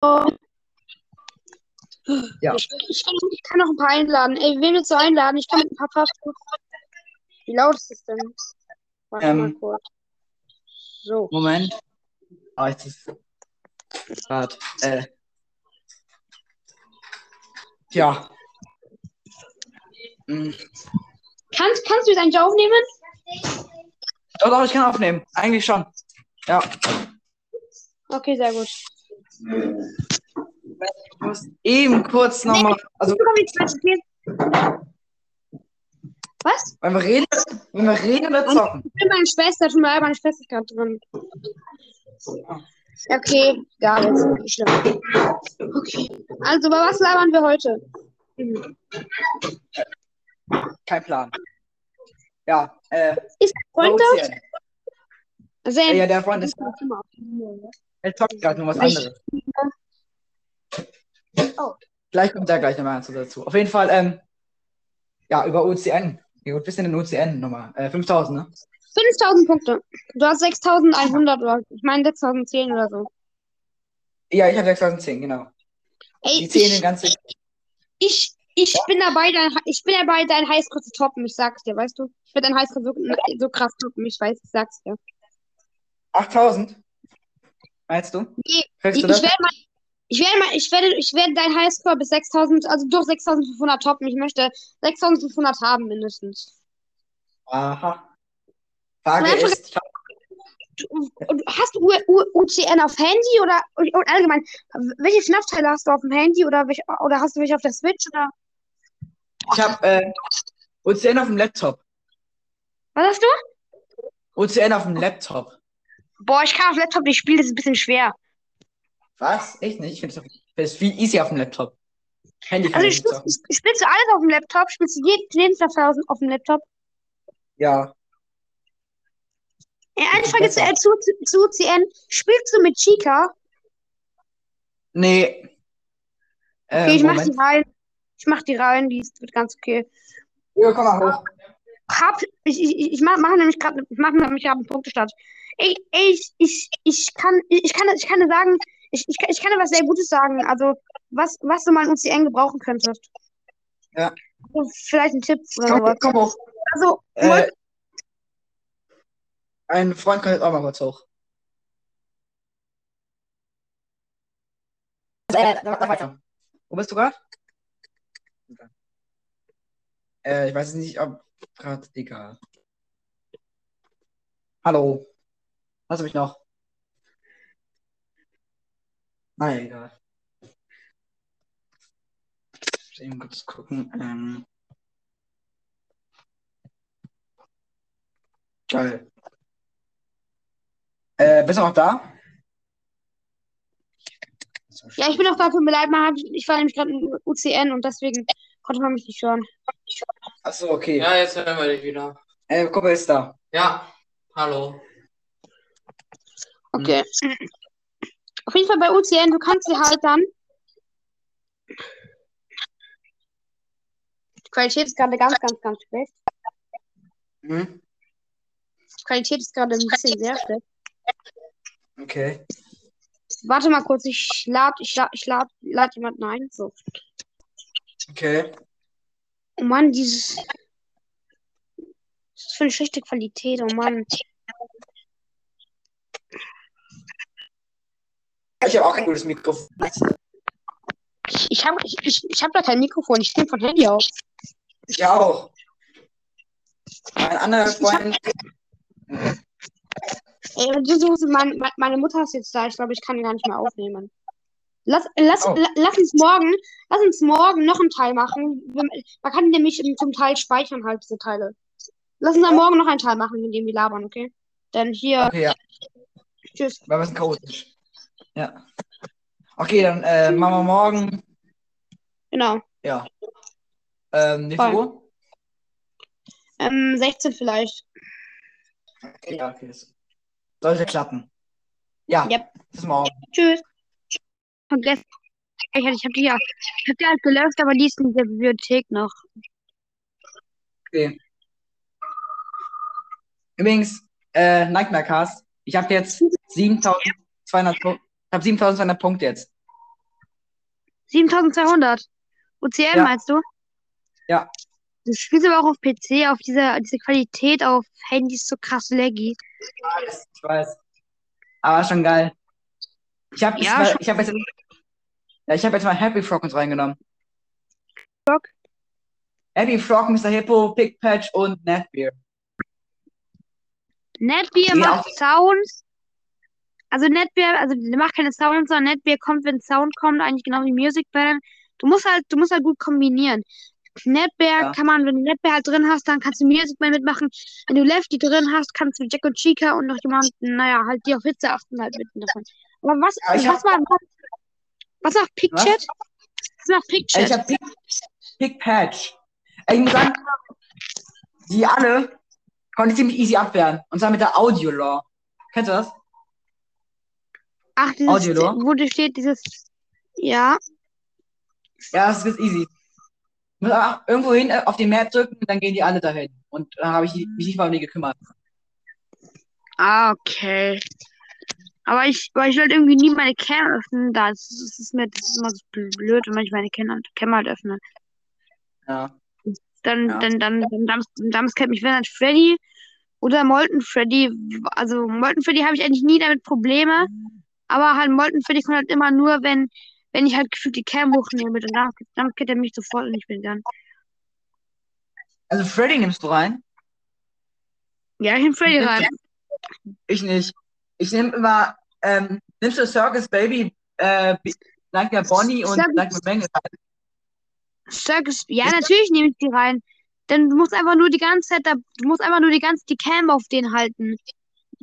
Ja. Ich, ich, kann, ich kann noch ein paar einladen. Ey, wen willst du einladen? Ich kann mit ein paar Fast Wie laut ist es denn? Warte Ähm. mal kurz. So. Moment. Ah, jetzt ist grad, äh. Ja. Hm. Kannst, kannst du es eigentlich aufnehmen? Doch, doch, ich kann aufnehmen. Eigentlich schon. Ja. Okay, sehr gut. Ich muss eben kurz nochmal. Also. Was? wenn wir reden, wenn wir reden oder zocken. Ich bin meine Schwester, schon mal meine Schwester ist gerade drin. Okay, gar jetzt nicht schlimm. Okay. Also, über was labern wir heute? Kein Plan. Ja, äh. Ist der Freund da? OCN. Also, Ja, ja, der Freund ist. Er zockt gerade nur was anderes. Oh. Gleich kommt er gleich nochmal dazu. Auf jeden Fall, ähm, ja, über OCN. Wie gut bist du denn in OCN nochmal? Äh, 5000, ne? 5000 Punkte. Du hast 6100 oder ich meine 6010 oder so. Ja, ich habe 6010, genau. Ey, Die zählen ich, ganz sicher. ich, ich bin dabei, dein, ich bin dabei, dein Highscore zu toppen. Ich sag's dir, weißt du? Ich werde dein Highscore so, so krass toppen. Ich weiß, ich sag's dir. 8000? Meinst du? Nee, Kriegst Ich, du werde mal, ich werde mal, ich werde, ich werde dein Highscore bis 6000, also durch 6500 toppen. Ich möchte 6500 haben mindestens. Aha. Frage ist, Du- und Hast du U U UCN auf Handy oder und allgemein? Welche FNAF-Teile hast du auf dem Handy oder, welch, oder hast du welche auf der Switch oder? ich habe äh, OCN auf dem Laptop. Was hast du? OCN auf dem Laptop. Boah, ich kann auf Laptop nicht spielen, das ist ein bisschen schwer. Was? Ich nicht. Ich finde es viel easy auf dem Laptop. Handy Also spielst, spielst du alles auf dem Laptop? Spielst du jeden, Teil auf dem Laptop? Ja. Ey, Eine Frage zu, äh, zu, zu UCN. Spielst du mit Chica? Nee. Äh, Okay, ich mach Moment. die rein. Ich mach die rein, die ist, wird ganz okay. Ja, komm mal hoch. Hab, ich, ich, ich mach, mach nämlich gerade, ich mach nämlich gerade einen Punktestand. Ey, ey, ich, ich, ich kann, ich kann, ich kann dir sagen, ich, ich, kann- ich kann dir was sehr Gutes sagen. Also, was, was du mal in UCN gebrauchen könntest. Ja. Also, vielleicht ein Tipp oder Komm, sowas. komm hoch. Also, Äh, ein Freund kommt jetzt auch mal kurz hoch. Äh, weiter. Wo bist du gerade? Äh, ich weiß nicht, ob gerade egal. Hallo. Hast du mich noch? Ah, ja, egal. Ich muss eben kurz gucken. Ähm. Geil. Äh, bist du noch da? ja, ich bin auch da, tut mir leid, man ich war nämlich gerade in UCN und deswegen konnte man mich nicht hören. Achso, okay. Ja, jetzt hören wir dich wieder. Äh, Kumpel ist da. Ja, hallo. Okay. Auf jeden Fall bei UCN, du kannst dir halt dann. Die Qualität ist gerade ganz, ganz, ganz schlecht. Hm? Die Qualität ist gerade ein bisschen sehr schlecht. Okay. Warte mal kurz, ich lad, ich lad, ich lad, lad jemanden ein. So. Okay. Oh Mann, dieses. Was ist das für eine schlechte Qualität, oh Mann. Ich habe auch ein gutes Mikrofon. Ich, habe ich, ich, ich hab da kein Mikrofon, ich nehme von Handy auf. Ich auch. Mein anderer Freund. Ey, du, mein, mein- meine Mutter ist jetzt da, ich glaube, ich kann gar nicht mehr aufnehmen. Lass, lass, Oh. la, lass uns morgen, lass uns morgen noch einen Teil machen. Wir- Man kann nämlich zum Teil speichern halt diese Teile. Lass uns dann morgen noch einen Teil machen, in dem wir labern, okay? Denn hier, Okay, ja. tschüss. War ein bisschen chaotisch. Ja. Okay, dann äh, machen wir morgen. Genau. Ja. Ähm, wie viel. Uhr? Ähm, 16 vielleicht. Okay, ja, okay. Sollte klappen. Ja. Yep. Bis morgen. Tschüss. Vergessen. Ich, ich habe die ja, ich hab die halt gelöscht, aber die ist in der Bibliothek noch. Okay. Übrigens, äh, Nightmare Cast. Ich habe jetzt 7200 Punkte. Ich habe 7200 Punkte jetzt. 7200. UCM Ja. meinst du? Ja. Du spielst aber auch auf PC, auf dieser diese Qualität auf Handys so krass laggy. Ich weiß. Aber schon geil. Ich habe Ja, ich hab jetzt, ja, ich hab jetzt mal Happy Frog mit reingenommen. Frog? Happy Frog, Mr. Hippo, Pig Patch und Netbeer. Netbeer macht Sounds. Also Netbeer, also der macht keine Sounds, sondern Netbeer kommt, wenn Sound kommt, eigentlich genau wie Music Band. Du musst halt, du musst halt gut kombinieren. Netbeer Ja. kann man, wenn du Netbeer halt drin hast, dann kannst du Music Band mitmachen. Wenn du Lefty drin hast, kannst du Jack und Chica und noch jemanden, naja, halt die auf Hitze achten halt mit davon. Aber was, Ja, was war, was macht Picture? Was macht Ey, Ich Picture? habe Pig, Pig Patch. Ey, Ich muss sagen, die alle konnte ich ziemlich easy abwehren. Und zwar mit der Audio Law. Kennst du das? Ach, dieses, Audio Lore? wo steht dieses, ja, Ja, das ist easy. Ich muss einfach irgendwo hin äh, auf die Map drücken und dann gehen die alle dahin. Und dann habe ich mich nicht mal um die gekümmert. Ah, okay. Aber ich, aber ich will irgendwie nie meine Cam öffnen. Da das ist, das ist mir, das ist immer so blöd, wenn ich meine Cam, Cam halt öffne. Ja. Dann, Ja. dann, dann, dann, dann, dann kennt mich, wenn dann Freddy oder Molten Freddy. Also Molten Freddy habe ich eigentlich nie damit Probleme. Aber halt Molten Freddy kommt halt immer nur, wenn, wenn ich halt gefühlt die Cam hochnehme. Und dann, kennt er mich sofort und ich bin dann. Also Freddy nimmst du rein? Ja, ich nehme Freddy rein. Ich nicht. Ich nehme immer, ähm, nimmst du Circus Baby, äh, B- Nightmare Bonnie und Circus- Nightmare Bang rein? Circus, ja, das- natürlich nehme ich die rein. Denn du musst einfach nur die ganze Zeit, da, du musst einfach nur die ganze die Cam auf den halten.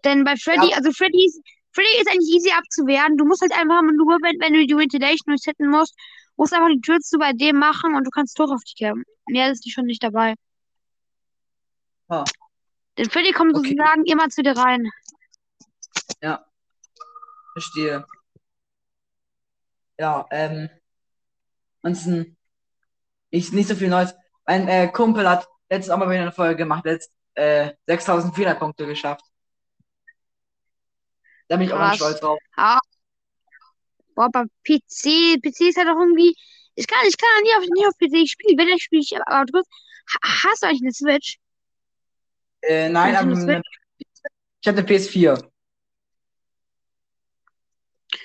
Denn bei Freddy, Ja. also Freddy ist, Freddy ist eigentlich easy abzuwehren. Du musst halt einfach nur, wenn, wenn du die Ventilation resetten musst, musst einfach die Tür zu bei dem machen und du kannst Tor auf die Cam. Mehr ist die schon nicht dabei. Ah. Denn Freddy kommt Okay. sozusagen immer zu dir rein. Verstehe. Ja, ähm, ansonsten, ich, nicht so viel Neues. Mein äh, Kumpel hat letztens auch mal wieder eine Folge gemacht, letzt, äh, 6400 Punkte geschafft. Da bin ich auch ganz Krass. stolz drauf. Boah, bei PC, PC ist halt auch irgendwie, ich kann, ich kann ja nie auf, nie auf PC spielen. Wenn, dann spiele ich, aber ha- hast du eigentlich eine Switch? Äh, nein, aber eine ich habe eine PS4.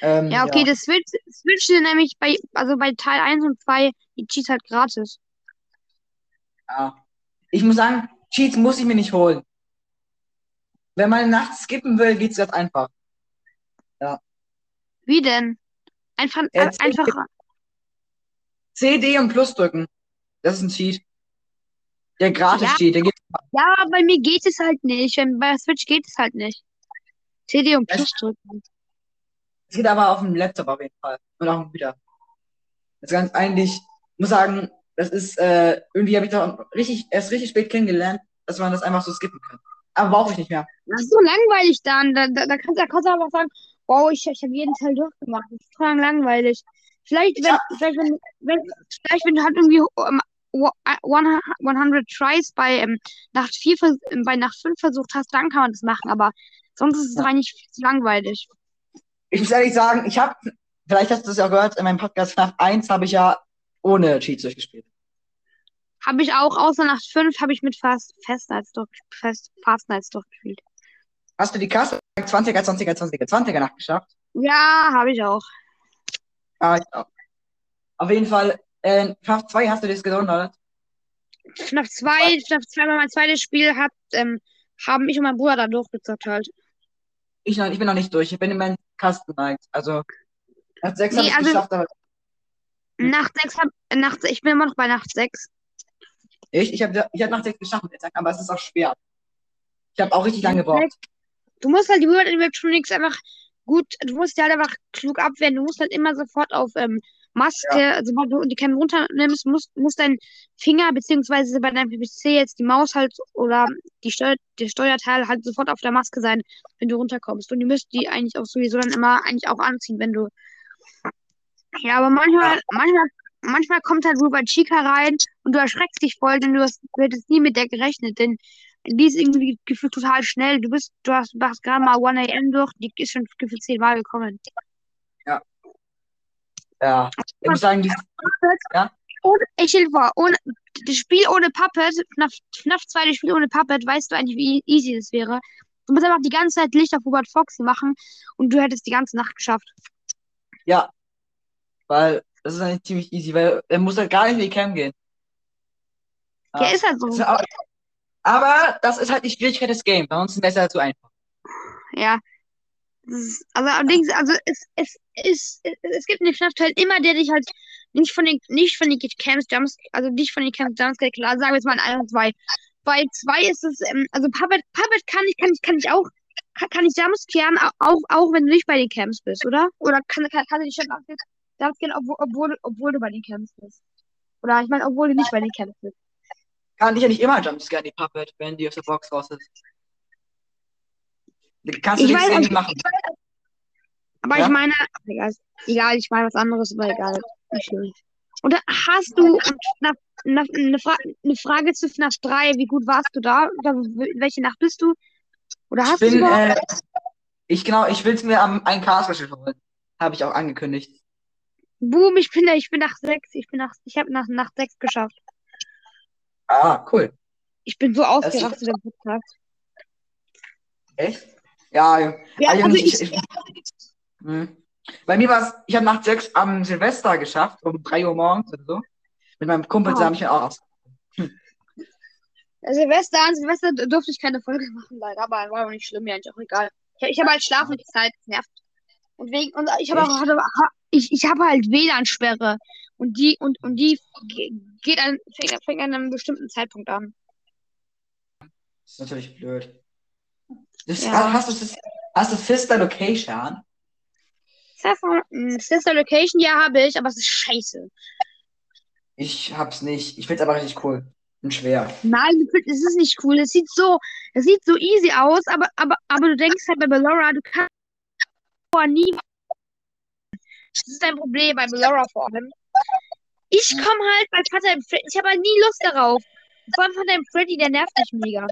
Ähm, Ja, okay, das Switch, Switch sind nämlich bei, also bei Teil 1 und 2 die Cheats halt gratis. Ja. Ich muss sagen, Cheats muss ich mir nicht holen. Wenn man nachts skippen will, geht's ganz einfach. Wie denn? Einfach, Ja, ein- einfach, CD und Plus drücken. Das ist ein Cheat. Der Gratis-Cheat, der geht. ja, aber bei mir geht es halt nicht. Bei der Switch geht es halt nicht. CD und Plus drücken. Es geht aber auf dem Laptop auf jeden Fall. Und auch am Computer. Das ist ganz eigentlich, ich muss sagen, das ist, äh, irgendwie habe ich da richtig, erst richtig spät kennengelernt, dass man das einfach so skippen kann. Aber brauche ich nicht mehr. Das ist so langweilig dann. Da, da, da kannst, da kannst du aber sagen, wow, ich, ich habe jeden Teil durchgemacht. Das ist voll langweilig. Vielleicht, wenn, vielleicht, wenn, wenn, vielleicht, wenn du halt irgendwie ähm, wo- äh, 100 Tries bei ähm, Nacht 4, vers- ähm, bei Nacht 5 versucht hast, dann kann man das machen. Aber sonst ist es Ja. eigentlich viel zu langweilig. Ich muss ehrlich sagen, ich habe, vielleicht hast du es ja gehört, in meinem Podcast FNAF 1 habe ich ja ohne Cheats durchgespielt. Habe ich auch, außer Nacht 5 habe ich mit Fast, Fast Nights durch, Fast, Fast Nights durchgespielt. Hast du die Kasse 20er, 20er, 20er, 20er Nacht geschafft? Ja, habe ich auch. Ah, ich auch. Auf jeden Fall, äh, FNAF 2 hast du das gesondert? FNAF 2, FNAF 2 war mein zweites Spiel, hat, ähm, haben ich und mein Bruder da durchgezockt halt. Ich, noch, ich bin noch nicht durch. Ich bin in meinem Kasten Night. Also, Nacht 6 Nee, habe ich also- geschafft, aber Hm. Nacht 6 hab, Nacht, ich bin immer noch bei Nacht 6. ich, ich habe ich hab Nacht 6 geschafft, aber es ist auch schwer. Ich habe auch richtig lange gebraucht. Du musst halt die Word Electronics einfach gut, du musst die halt einfach klug abwehren. Du musst halt immer sofort auf ähm, Maske, also sobald du die Cam runternimmst, musst, muss dein Finger, beziehungsweise bei deinem PPC jetzt die Maus halt oder die Steuer, der Steuerteil halt sofort auf der Maske sein, wenn du runterkommst. Und du müsst die eigentlich auch sowieso dann immer eigentlich auch anziehen, wenn du. Ja, aber manchmal, manchmal, manchmal kommt halt Ruber Chica rein und du erschreckst dich voll, denn du hast, du hättest nie mit der gerechnet, denn die ist irgendwie gefühlt total schnell. Du bist, du hast, hast gerade mal 1 AM durch, die ist schon gefühlt zehnmal gekommen. Ja. Ich muss sagen, die, Ja? Ohne, ich dir vor, ohne, das Spiel ohne Puppet, FNAF, FNAF 2, das Spiel ohne Puppet, weißt du eigentlich, wie easy das wäre? Du musst einfach die ganze Zeit Licht auf Robert Foxy machen und du hättest die ganze Nacht geschafft. ja, weil das ist eigentlich ziemlich easy, weil er muss halt gar nicht in die Cam gehen. Ja, ist halt so. ist auch- Aber das ist halt die Schwierigkeit des Games, ansonsten wäre es halt zu einfach. Ja. Ist, also allerdings, also es, es, es, es, es gibt in den FNAF-Teilen immer, der dich halt nicht von den, nicht von den Camps Jumps, also nicht von den Camps Jumpscare, klar, sagen wir jetzt mal in 1 und 2. Bei 2 ist es, ähm, also Puppet, Puppet kann ich, kann ich, kann ich auch, kann, kann ich Jumpscaren, au- auch, auch wenn du nicht bei den Camps bist, oder? Oder kann, kann, kann ich schon Jumpscaren, obwohl, obwohl, obwohl du bei den Camps bist? Oder ich meine, obwohl du nicht bei den Camps bist. Kann ich ja nicht immer Jumpscare, die Puppet, wenn die aus der Box raus ist. Kannst du Ich weiß, und- machen. Aber Ja? ich meine, egal, egal, ich meine was anderes, aber egal. Nicht. Und hast du FNAF, eine, Fra eine Frage zu FNAF 3, wie gut warst du da? Oder welche Nacht bist du? Oder Ich hast du bin, überhaupt? äh, ich genau, ich will es mir am 1K-Special holen. Habe ich auch angekündigt. Boom, ich bin da, ich bin nach 6, ich bin nach, ich habe nach, nach 6 geschafft. Ah, cool. Ich bin so Das- ausgerastet am Podcast. Echt? Ja, ja. Ja, Also ich, ich, ich, Hm. Bei mir war es, ich habe Nacht 6 am Silvester geschafft, um 3 Uhr morgens oder so. Mit meinem Kumpel Wow. zusammen ich auch aus. Silvester, an Silvester durfte ich keine Folge machen, leider, aber war auch nicht schlimm, mir eigentlich auch egal. Ich, ich habe halt Schlafenszeit, das nervt. Und wegen, und ich habe auch, ich, ich habe halt WLAN-Sperre. Und die, und, und die ge- geht an, fängt, fängt an einem bestimmten Zeitpunkt an. Das ist natürlich blöd. Das, Ja. Hast du das, hast du Sister Location? Sister, Sister Location, ja, habe ich, aber es ist scheiße. Ich hab's nicht. Ich find's aber richtig cool. Und schwer. Nein, es ist nicht cool. Es sieht so, es sieht so easy aus, aber, aber, aber du denkst halt bei Ballora, du kannst nie. Das ist ein Problem bei Ballora vor allem. Ich komme halt bei Vater im Freddy, ich habe halt nie Lust darauf. Vor allem Vater im Freddy, der nervt mich mega.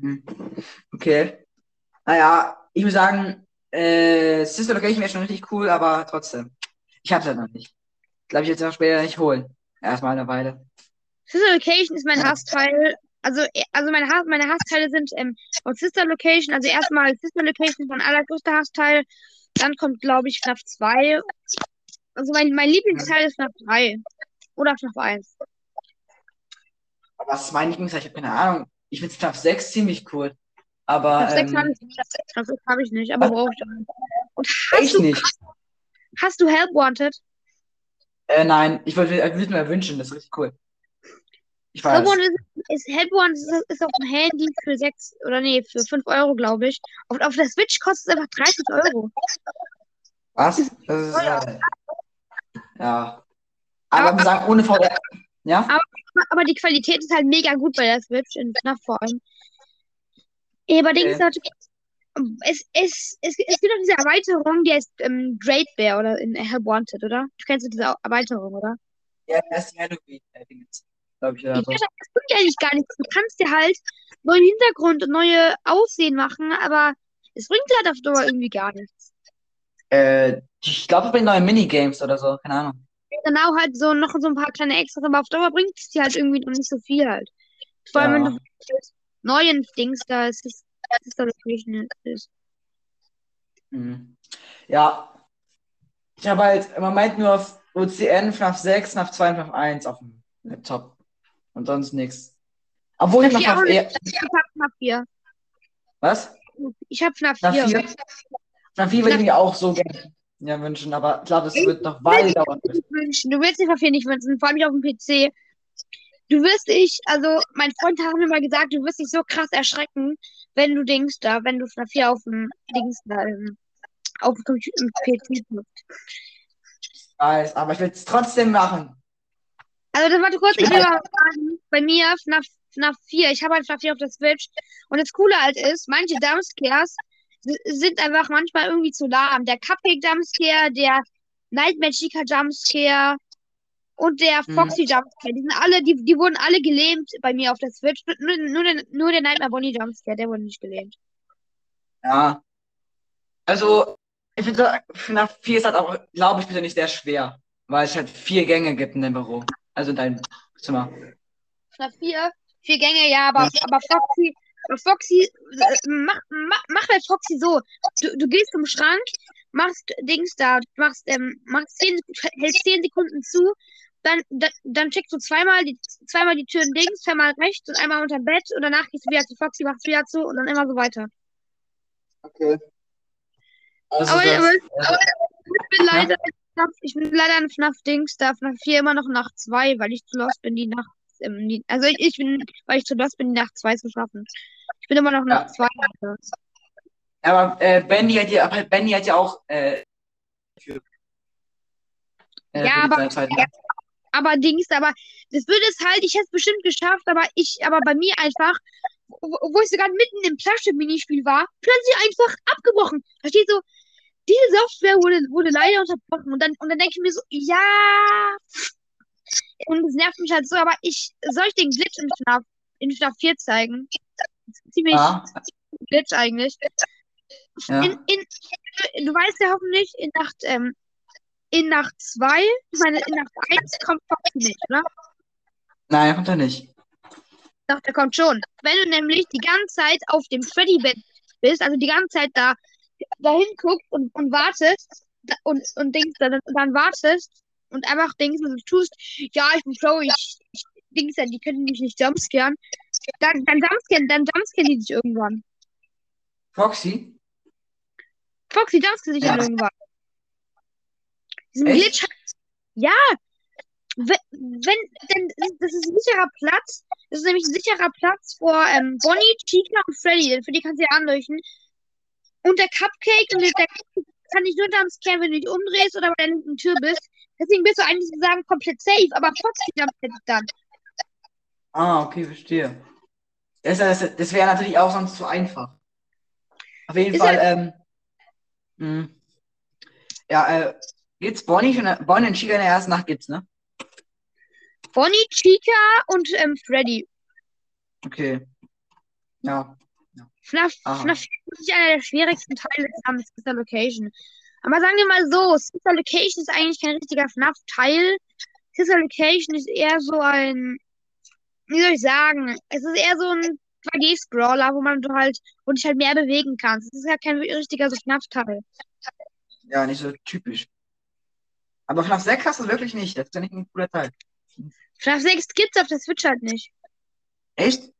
Hm. Okay. Naja, ich muss sagen, äh, Sister Location wäre schon richtig cool, aber trotzdem. Ich hab's ja noch nicht. Glaube ich jetzt auch später nicht holen. Erstmal eine Weile. Sister Location ist mein Hassteil. Also, äh, also meine, Hass, meine Hassteile sind ähm, von Sister Location. Also erstmal Sister Location ist mein allergrößter Hassteil. Dann kommt, glaube ich, FNAF 2. Also mein, mein Lieblingsteil ist FNAF 3. Oder FNAF 1. Aber was ist mein Lieblingsteil? Ich habe keine Ahnung. Ich finde FNAF 6 ziemlich cool. Aber FNAF 6 ähm, habe ich nicht. FNAF 6 habe ich nicht, aber brauche ich auch nicht. Und hast echt du, nicht. hast du Help Wanted? Äh, nein, ich würde würd mir wünschen, das ist richtig cool. Ich weiß. Help Wanted ist, ist, Help Wanted ist, ist auf dem Handy für 6 oder nee, für 5 Euro, glaube ich. Auf, auf der Switch kostet es einfach 30 Euro. Was? Das ist, äh, ja. Aber Aber- sagen, ohne VR. Ja? Aber die Qualität ist halt mega gut bei der Switch, in FNAF vor allem. Eh, Aber Dings Okay. hat. Es, es, es, es gibt auch diese Erweiterung, die heißt ähm, Great Bear oder in Help Wanted, oder? Du kennst diese Erweiterung, oder? Ja, das ist die Halloween-Dingens. Glaube ich, oder Ich weiß, das bringt ja eigentlich gar nichts. Du kannst dir halt neuen Hintergrund und neue Aussehen machen, aber es bringt halt auf Dauer irgendwie gar nichts. Äh, ich glaube, es bringt neue Minigames oder so. Keine Ahnung. Genau halt so noch so ein paar kleine Extras, aber auf Dauer bringt es dir halt irgendwie noch nicht so viel halt. Vor allem, wenn Ja. du mit neuen Dings da ist, ist, ist da Location ist. Mhm. Ja. Ich habe halt im Moment nur auf OCN, FNAF 6, FNAF 2 und FNAF 1 auf dem Laptop. Und sonst nichts. Obwohl ich noch FNAF FNAF 4 eher. Ich hab FNAF 4. Was? Ich hab FNAF FNAF 4. 4? FNAF 4 würde ich mir auch so gerne ja, wünschen, aber ich glaube, das wird noch Weile dauern. wünschen. Du willst dich auf jeden nicht wünschen, vor allem nicht auf dem PC. Du wirst dich, also mein Freund hat mir mal gesagt, du wirst dich so krass erschrecken, wenn du Dings da, wenn du FNAF 4 auf dem Dings da, ähm, auf dem Computer, PC nutzt. Ich weiß, aber ich will es trotzdem machen. Also das warte kurz, ich will mal sagen, bei mir FNAF, FNAF 4, ich habe halt FNAF 4 auf der Switch und das Coole halt ist, manche Jumpscares s- sind einfach manchmal irgendwie zu lahm. Der Cupcake Jumpscare, der Nightmare Chica Jumpscare und der Mhm. Foxy Jumpscare, die sind alle, die, die wurden alle gelähmt bei mir auf der Switch. Nur, nur, der, nur der Nightmare Bonnie Jumpscare, der wurde nicht gelähmt. Ja. Also, Ich finde, FNAF 4 ist halt auch, glaube ich, persönlich sehr schwer, weil es halt vier Gänge gibt in deinem Büro. Also in deinem Zimmer. FNAF 4, vier Gänge, ja, aber, aber Foxy, Foxy, äh, mach, mach, mach bei Foxy so. Du, du gehst zum Schrank, machst Dings da, machst, ähm, machst zehn, hältst 10 Sekunden zu, dann, dann, dann checkst du zweimal die, zweimal die Türen links, zweimal rechts und einmal unter Bett und danach gehst du wieder zu Foxy, machst wieder zu und dann immer so weiter. Okay. Also Aber, das, aber, äh, aber ich bin leider, ich bin leider ein FNAF-Dings, da FNAF 4 immer noch nach 2, weil ich zu lost bin, die Nacht, die, also ich, ich bin, weil ich zu lost bin, Nacht 2 zu schaffen. Ich bin immer noch nach Ja. 2. aber äh, Benny hat ja, aber Benny hat ja auch äh, für, äh, Ja, aber- ja. aber Dings, aber das würde es halt, ich hätte es bestimmt geschafft, aber ich, aber bei mir einfach, wo, wo ich sogar mitten im Plastik-Minispiel war, plötzlich einfach abgebrochen. Da steht so, diese Software wurde, wurde leider unterbrochen. Und dann, und dann denke ich mir so, ja. Und es nervt mich halt so, aber ich, soll ich den Glitch in FNAF, in FNAF 4 zeigen? Ziemlich Ja, Glitch eigentlich. ja. In, in, du weißt ja hoffentlich, in Nacht, ähm, in Nacht 2, ich meine, in Nacht 1 kommt Foxy nicht, oder? Nein, kommt er nicht. Doch, der kommt schon. Wenn du nämlich die ganze Zeit auf dem Freddy-Bett bist, also die ganze Zeit da dahin guckst und, und wartest und, und denkst, dann, dann wartest und einfach denkst und du tust, ja, ich bin Pro, ich, ich ja, die können mich nicht jumpscaren, dann, dann jumpscaren, dann jumpscaren die dich irgendwann. Foxy? Foxy jumpscaren dich Ja. dann irgendwann. Diesen? Glitch, ja, wenn, wenn, denn das ist ein sicherer Platz. Das ist nämlich ein sicherer Platz vor ähm, Bonnie, Chica und Freddy. Denn für die kannst du ja anleuchten. Und der Cupcake, und der Cupcake kann dich nur jumpscaren, wenn du dich umdrehst oder bei der linken Tür bist. Deswegen bist du eigentlich sozusagen komplett safe, aber dich dann. Ah, okay, verstehe. Das, das, das wäre natürlich auch sonst zu einfach. Auf jeden Ist Fall, ähm, mh. ja, äh, gibt's Bonnie schon, Bonnie und Chica in der ersten Nacht gibt's, ne? Bonnie, Chica und ähm, Freddy. Okay. Ja. FNAF, Aha. FNAF 4 ist nicht einer der schwierigsten Teile des Namens Sister Location. Aber sagen wir mal so, Sister Location ist eigentlich kein richtiger FNAF-Teil. Sister Location ist eher so ein, wie soll ich sagen, es ist eher so ein 2D-Scroller, wo man halt, wo dich halt mehr bewegen kannst. Es ist ja kein richtiger so FNAF-Teil. Ja, nicht so typisch. Aber FNAF 6 hast du wirklich nicht. Das ist ja nicht ein cooler Teil. FNAF 6 gibt's auf der Switch halt nicht. Echt?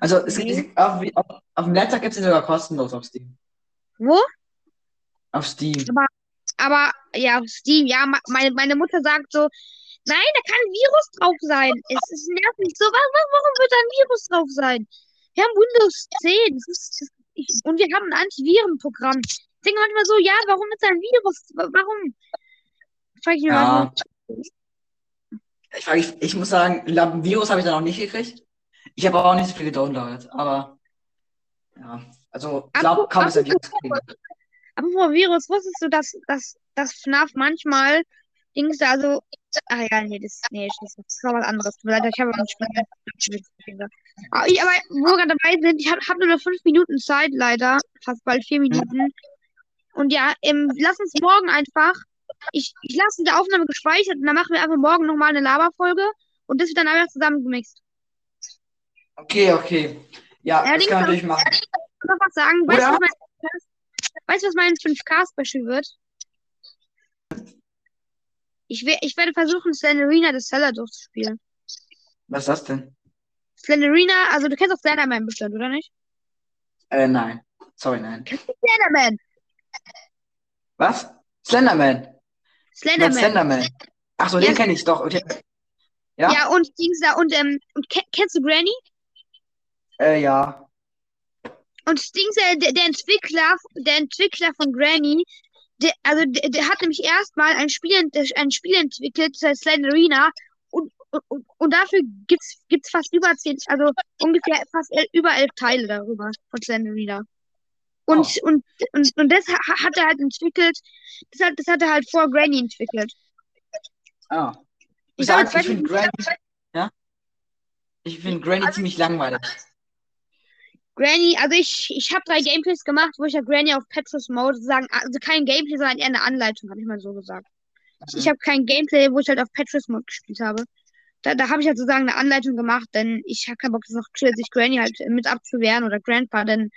Also, es gibt, auf, auf, auf dem Laptop gibt es sogar kostenlos auf Steam. Wo? Auf Steam. Aber, ja, auf Steam, ja, meine, meine Mutter sagt so, nein, da kann ein Virus drauf sein. Es ist nervig. So, wa- wa- warum wird da ein Virus drauf sein? Wir haben Windows 10. Das ist, ich, und wir haben ein Antivirenprogramm. Ich denke manchmal so, ja, warum ist da ein Virus? Wa- Warum? Frag ich mich Ja. manchmal. Ich, frage, ich, ich muss sagen, ein Virus habe ich da noch nicht gekriegt. Ich habe auch nicht so viel gedownloadet, aber ja, also ich glaube, Apro- kaum ist ein Virus apropos- kriegen. Apropos Virus, wusstest du, dass, dass, dass FNAF manchmal Dings da, also, ah ja, nee, das, nee, das ist noch was anderes. Tut mir leid, Ich habe auch nicht mehr. Aber, ich, aber wo wir gerade dabei sind, ich habe hab nur noch fünf Minuten Zeit, leider. Fast bald vier Minuten. Und ja, ähm, lass uns morgen einfach. Ich, ich lasse die Aufnahme gespeichert und dann machen wir einfach morgen nochmal eine Laberfolge und das wird dann einfach zusammengemixt. Okay, okay. Ja, Ja, das kann man natürlich machen. Ich noch was sagen. Weißt du, weißt, du, was mein 5K-Special wird? Ich, we ich werde versuchen, Slenderina the Seller durchzuspielen. Was ist das denn? Slenderina, also du kennst auch Slenderman bestimmt, oder nicht? Äh, nein. Sorry, nein. Slenderman! Was? Slenderman. Slenderman. Slenderman? Ach so, Ja. den kenne ich doch. Okay. Ja? Ja, und Dings da, und, ähm, kennst du Granny? Äh, ja. Und Dings, äh, der, der Entwickler, der Entwickler von Granny, der, also der, der hat nämlich erstmal ein Spiel, ein Spiel entwickelt, das heißt Slenderina, und, und, und dafür gibt's, gibt's fast über zehn, also ungefähr fast el über elf Teile darüber von Slenderina. Und, Oh. und, und, und das ha hat er halt entwickelt, das hat, das hat er halt vor Granny entwickelt. Ah. Ich Ich ich finde 2000 Granny, ja? Ich finde Granny ziemlich langweilig. Granny, also ich, ich habe drei Gameplays gemacht, wo ich ja Granny auf Petrus Mode sozusagen, also kein Gameplay, sondern eher eine Anleitung, habe ich mal so gesagt. Ich Mhm. habe kein Gameplay, wo ich halt auf Petrus Mode gespielt habe. Da, da habe ich halt sozusagen eine Anleitung gemacht, denn ich habe keinen Bock, das noch zusätzlich Granny halt mit abzuwehren oder Grandpa, denn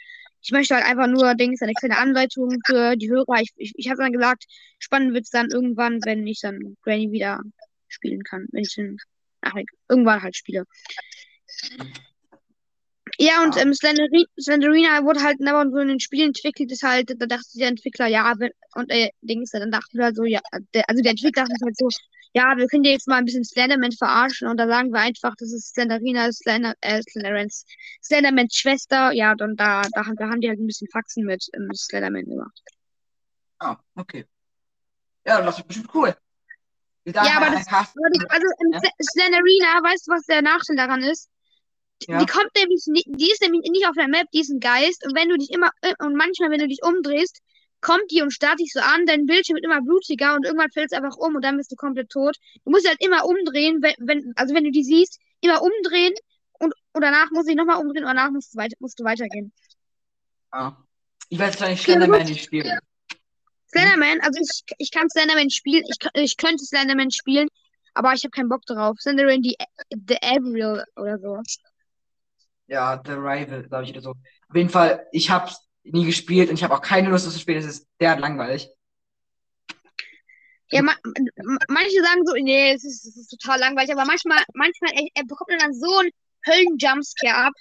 ich möchte halt einfach nur, Dings, eine kleine Anleitung für die Hörer. Ich, ich, ich habe dann gesagt, spannend wird es dann irgendwann, wenn ich dann Granny wieder spielen kann, wenn ich dann ach, irgendwann halt spiele. Ja, und ähm, Slenderi Slenderina wurde halt aber so in den Spielen entwickelt, ist halt, da dachte der Entwickler, ja, wenn, und äh, Dings, dann dachten wir halt so, ja, der, also der Entwickler dachte halt so, ja, wir können dir jetzt mal ein bisschen Slenderman verarschen und da sagen wir einfach, das ist Slenderina, Slender, äh, Slendermans, Slendermans Schwester, ja, und da, da, haben- da haben die halt ein bisschen Faxen mit ähm, Slenderman gemacht. Ah, okay. Ja, das ist bestimmt cool. Wir Ja, aber ein das- Cast- Aber das, also ähm, Ja. Sl- Slenderina, weißt du, was der Nachteil daran ist? Ja. Die kommt nämlich, die ist nämlich nicht auf der Map, die ist ein Geist. Und wenn du dich immer, äh, und manchmal, wenn du dich umdrehst, kommt die und starrt dich so an, dein Bildschirm wird immer blutiger und irgendwann fällt es einfach um und dann bist du komplett tot. Du musst halt immer umdrehen, wenn, wenn, also wenn du die siehst, immer umdrehen und, und danach musst du dich nochmal umdrehen und danach musst du, weiter, musst du weitergehen. Ah. Ich werde wahrscheinlich Okay, Slenderman nicht spielen. Slenderman, also ich, ich kann Slenderman spielen, ich, ich könnte Slenderman spielen, aber ich habe keinen Bock drauf. Slenderman, die, The Avril oder so. Ja, The Rival, glaube ich, oder so. Auf jeden Fall, ich habe nie gespielt und ich habe auch keine Lust, das zu spielen. Es ist der langweilig. Ja, ma ma- manche sagen so, nee, es ist, ist total langweilig, aber manchmal, manchmal er, bekommt dann so einen Höllen-Jumpscare ab.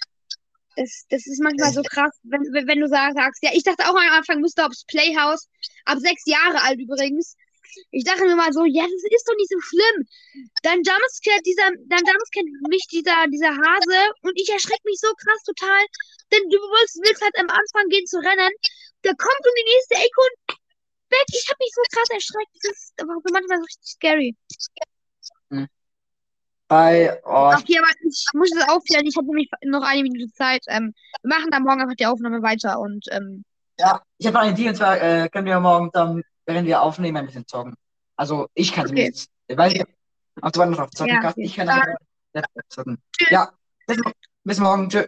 Das, das ist manchmal so krass, wenn, wenn, du sag- sagst, ja, ich dachte auch am Anfang, müsste aufs Playhouse, ab sechs Jahre alt übrigens. Ich dachte mir mal so, ja, das ist doch nicht so schlimm. Dann Jumpscare, dieser, dann Jumpscare mich dieser, dieser Hase und ich erschrecke mich so krass total, denn du willst, halt am Anfang gehen zu rennen, der kommt um die nächste Ecke und weg. Ich habe mich so krass erschreckt. Das ist aber manchmal so richtig scary. Bei, oh, Okay, aber ich muss es aufklären. Ich habe nämlich noch eine Minute Zeit. Ähm, wir machen dann morgen einfach die Aufnahme weiter und ähm, ja, ich habe noch eine Idee und zwar äh, können wir morgen dann, während wir aufnehmen, ein bisschen zocken. Also, ich kann Okay. zumindest. Ich weiß nicht, ob du noch drauf zocken Ja, kannst. Ich kann Ja. aber Laptop zocken. Ja, bis, bis morgen. Tschüss.